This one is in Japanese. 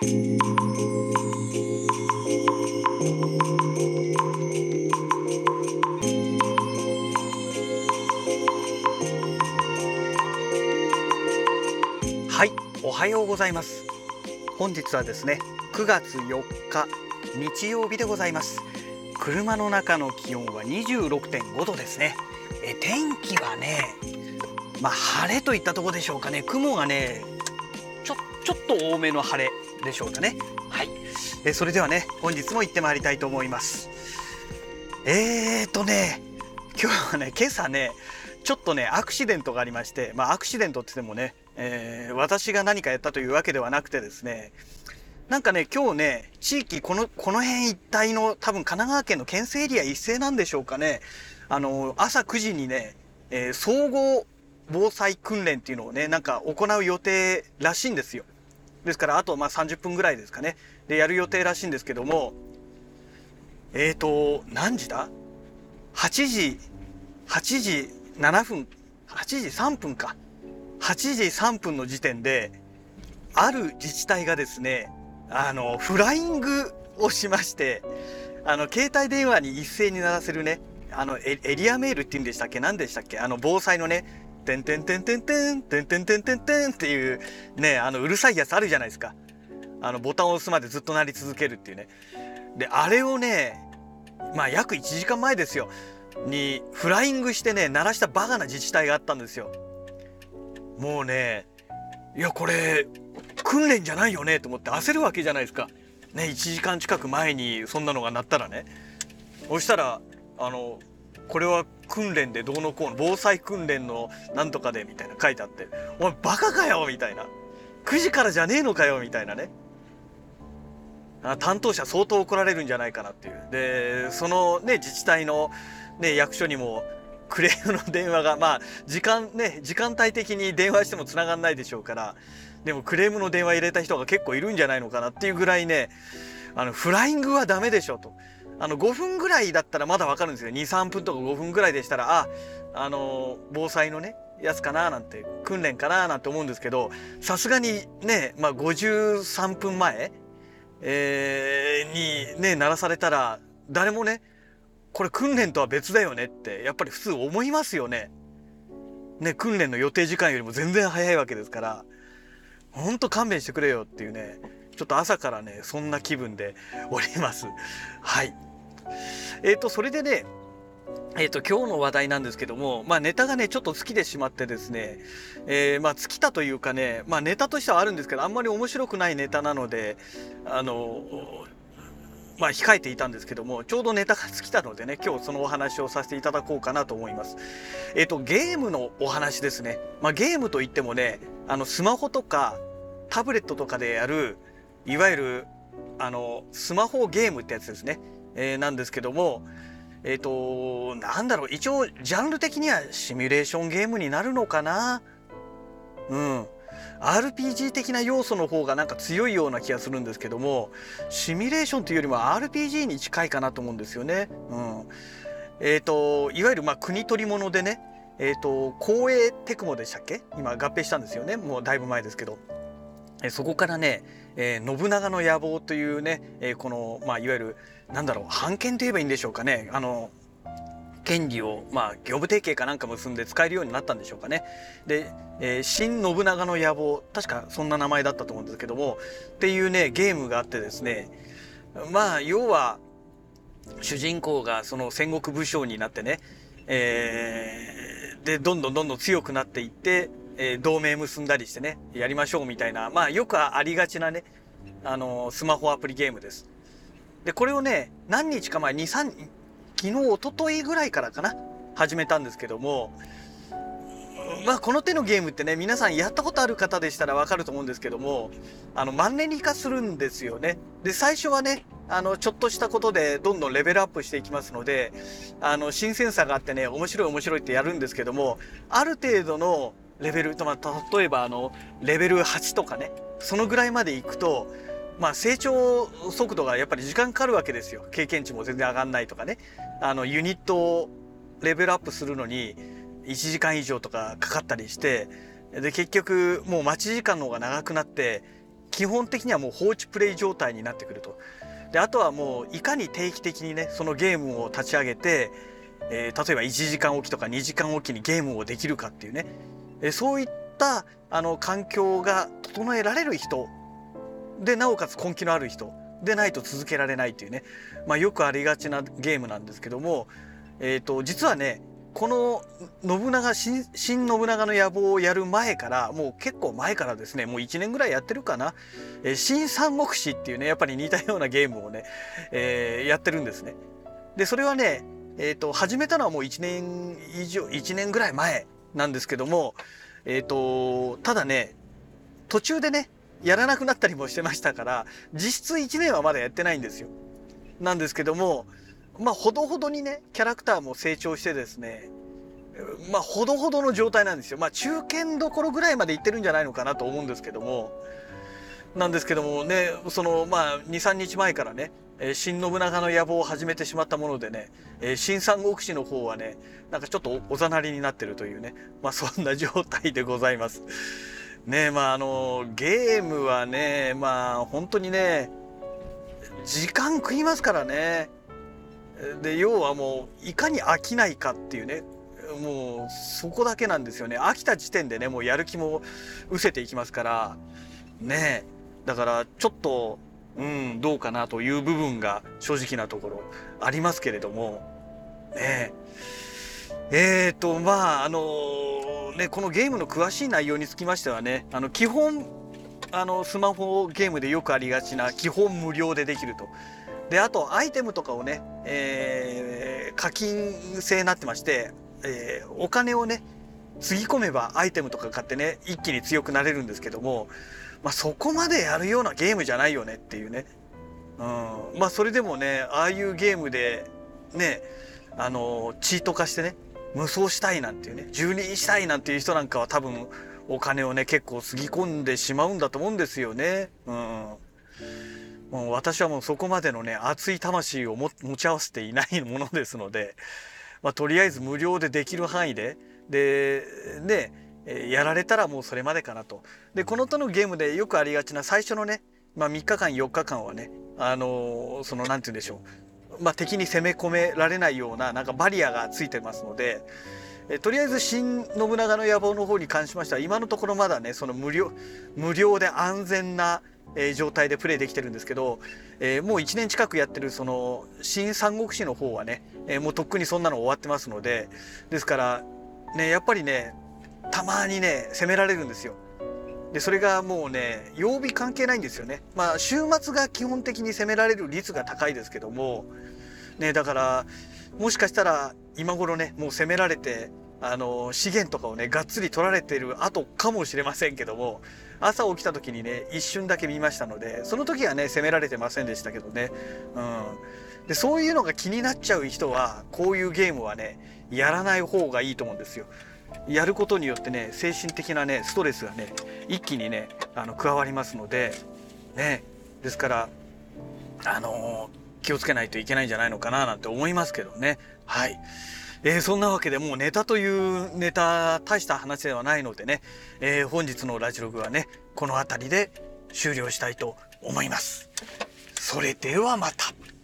はいおはようございます。本日はですね9月4日日曜日でございます。車の中の気温は26.5度ですね。え天気はねまあ晴れといったところでしょうかね。雲がねちょっと多めの晴れでしょうかね。はい。えそれではね本日も行ってまいりたいと思います。えーとね今日はね今朝ねちょっとねアクシデントがありましてまあアクシデントって言ってもね、えー、私が何かやったというわけではなくてですねなんかね今日ね地域このこの辺一帯の多分神奈川県の県西エリア一斉なんでしょうかね。あの朝9時にね、えー、総合防災訓練っていうのをねなんか行う予定らしいんですよ。ですからあとまあ30分ぐらいですかね。でやる予定らしいんですけどもえーと何時だ？8時8時7分8時3分か。8時3分の時点である自治体がですねあのフライングをしましてあの携帯電話に一斉に鳴らせるねあのエリアメールって言うんでしたっけ？何でしたっけ？あの防災のね「てんてんてんてんてんてんてんてんてんてん」っていうねあのうるさいやつあるじゃないですか。あのボタンを押すまでずっと鳴り続けるっていうね。であれをねまあ約1時間前ですよ。にフライングしてね鳴らしたバカな自治体があったんですよ。もうねいやこれ訓練じゃないよねと思って焦るわけじゃないですか。ね1時間近く前にそんなのが鳴ったらね。そしたらあのこれは訓練でどうのこうの防災訓練のなんとかでみたいな書いてあって「お前バカかよ!」みたいな「9時からじゃねえのかよ!」みたいなね担当者相当怒られるんじゃないかなっていうでそのね自治体のね、役所にもクレームの電話がまあ時間ね時間帯的に電話しても繋がんないでしょうからでもクレームの電話入れた人が結構いるんじゃないのかなっていうぐらいねあのフライングはダメでしょとあの5分ぐらいだったらまだわかるんですよ23分とか5分ぐらいでしたらああの防災のねやつかななんて訓練かななんて思うんですけどさすがにね、まあ、53分前、えー、にね鳴らされたら誰もねこれ訓練とは別だよねってやっぱり普通思いますよね。ね訓練の予定時間よりも全然早いわけですからほんと勘弁してくれよっていうねちょっと朝からねそんな気分でおります。はいえっ、ー、とそれでねえーと、今日の話題なんですけども、まあ、ネタがねちょっと尽きてしまってですね、えー、まあ、尽きたというかね、まあ、ネタとしてはあるんですけどあんまり面白くないネタなのであのまあ、控えていたんですけどもちょうどネタが尽きたのでね今日そのお話をさせていただこうかなと思います。えっ、とゲームのお話ですね。まあ、ゲームといってもねあのスマホとかタブレットとかでやるいわゆるあのスマホゲームってやつですね、えー、なんですけどもえっ、ー、となんだろう一応ジャンル的にはシミュレーションゲームになるのかな？うん。RPG 的な要素の方がなんか強いような気がするんですけどもシミュレーションというよりも RPG に近いかなと思うんですよね。うん、えっ、ー、といわゆるまあ国取り物でねえっ、ー、と光栄テクモでしたっけ？今合併したんですよね。もうだいぶ前ですけど。えそこからね、えー、信長の野望というね、えー、この、まあ、いわゆるなんだろう版権といえばいいんでしょうかねあの権利を、まあ、業務提携かなんか結んで使えるようになったんでしょうかね。で、えー、新信長の野望確かそんな名前だったと思うんですけどもっていうねゲームがあってですねまあ要は主人公がその戦国武将になってね、えー、でどんどんどんどん強くなっていって、えー、同盟結んだりしてねやりましょうみたいなまあよくありがちなねあのスマホアプリゲームです。でこれをね何日か前23昨日一昨日ぐらいからかな始めたんですけどもまあこの手のゲームってね皆さんやったことある方でしたらわかると思うんですけどもあのマンネリ化するんですよね。で最初はねあのちょっとしたことでどんどんレベルアップしていきますのであの新鮮さがあってね面白い面白いってやるんですけどもある程度のレベルと、まあ、例えばあのレベル8とかねそのぐらいまでいくとまあ、成長速度がやっぱり時間かかるわけですよ。経験値も全然上がんないとかね。あのユニットをレベルアップするのに1時間以上とかかかったりしてで結局もう待ち時間の方が長くなって基本的にはもう放置プレイ状態になってくると。であとはもういかに定期的にねそのゲームを立ち上げて、えー、例えば1時間おきとか2時間おきにゲームをできるかっていうね、え、そういったあの環境が整えられる人でなおかつ根気のある人でないと続けられないっていうね、まあ、よくありがちなゲームなんですけども、えー、と実はねこの信長新信長の野望をやる前からもう結構前からですねもう1年ぐらいやってるかな「えー、新三国志」っていうねやっぱり似たようなゲームをね、えー、やってるんですね。でそれはね、えーと、始めたのはもう1年以上1年ぐらい前なんですけども、えーと、ただね途中でねやらなくなったりもしてましたから実質1年はまだやってないんですよ。なんですけどもまあ、ほどほどにね、キャラクターも成長してですね、まあ、ほどほどの状態なんですよ。まあ、中堅どころぐらいまでいってるんじゃないのかなと思うんですけども、なんですけどもね、その、まあ、2、3日前からね、えー、新信長の野望を始めてしまったものでね、えー、新三国志の方はね、なんかちょっとおざなりになってるというね、まあ、そんな状態でございます。ねまあ、あの、ゲームはね、まあ、本当にね、時間食いますからね。で要はもういかに飽きないかっていうねもうそこだけなんですよね。飽きた時点でねもうやる気も失せていきますから。ねだからちょっとうんどうかなという部分が正直なところありますけれども。ね。えーとまああのねこのゲームの詳しい内容につきましてはねあの基本あのスマホゲームでよくありがちな基本無料でできると。であとアイテムとかをね、えー、課金制になってまして、えー、お金をねつぎ込めばアイテムとか買ってね一気に強くなれるんですけども、まあ、そこまでやるようなゲームじゃないよねっていうね、うん、まあそれでもねああいうゲームでねあのチート化してね無双したいなんていうね蹂躙したいなんていう人なんかは多分お金をね結構つぎ込んでしまうんだと思うんですよね。うんもう私はもうそこまでのね熱い魂を持ち合わせていないものですので、まあ、とりあえず無料でできる範囲ででねやられたらもうそれまでかなと。でこの手のゲームでよくありがちな最初のね、まあ、3日間4日間はねあのー、その何て言うんでしょう、まあ、敵に攻め込められないようななんかバリアがついてますので。えとりあえず新信長の野望の方に関しましては今のところまだねその無料無料で安全なえ、状態でプレイできてるんですけど、え、もう1年近くやってるその新三国志の方はね、え、もうとっくにそんなの終わってますのでですからねやっぱりねたまにね攻められるんですよ。でそれがもうね曜日関係ないんですよね。まあ週末が基本的に攻められる率が高いですけどもねだからもしかしたら今頃ねもう攻められてあの資源とかをねがっつり取られてる後かもしれませんけども朝起きた時にね一瞬だけ見ましたのでその時はね責められてませんでしたけどね、うん、でそういうのが気になっちゃう人はこういうゲームはねやらない方がいいと思うんですよ。やることによってね精神的なねストレスがね一気にねあの加わりますのでねですからあのー、気をつけないといけないんじゃないのかななんて思いますけどねはい。えー、そんなわけでもうネタというネタ大した話ではないのでね、えー、本日のラジログはねこの辺りで終了したいと思います。それではまた。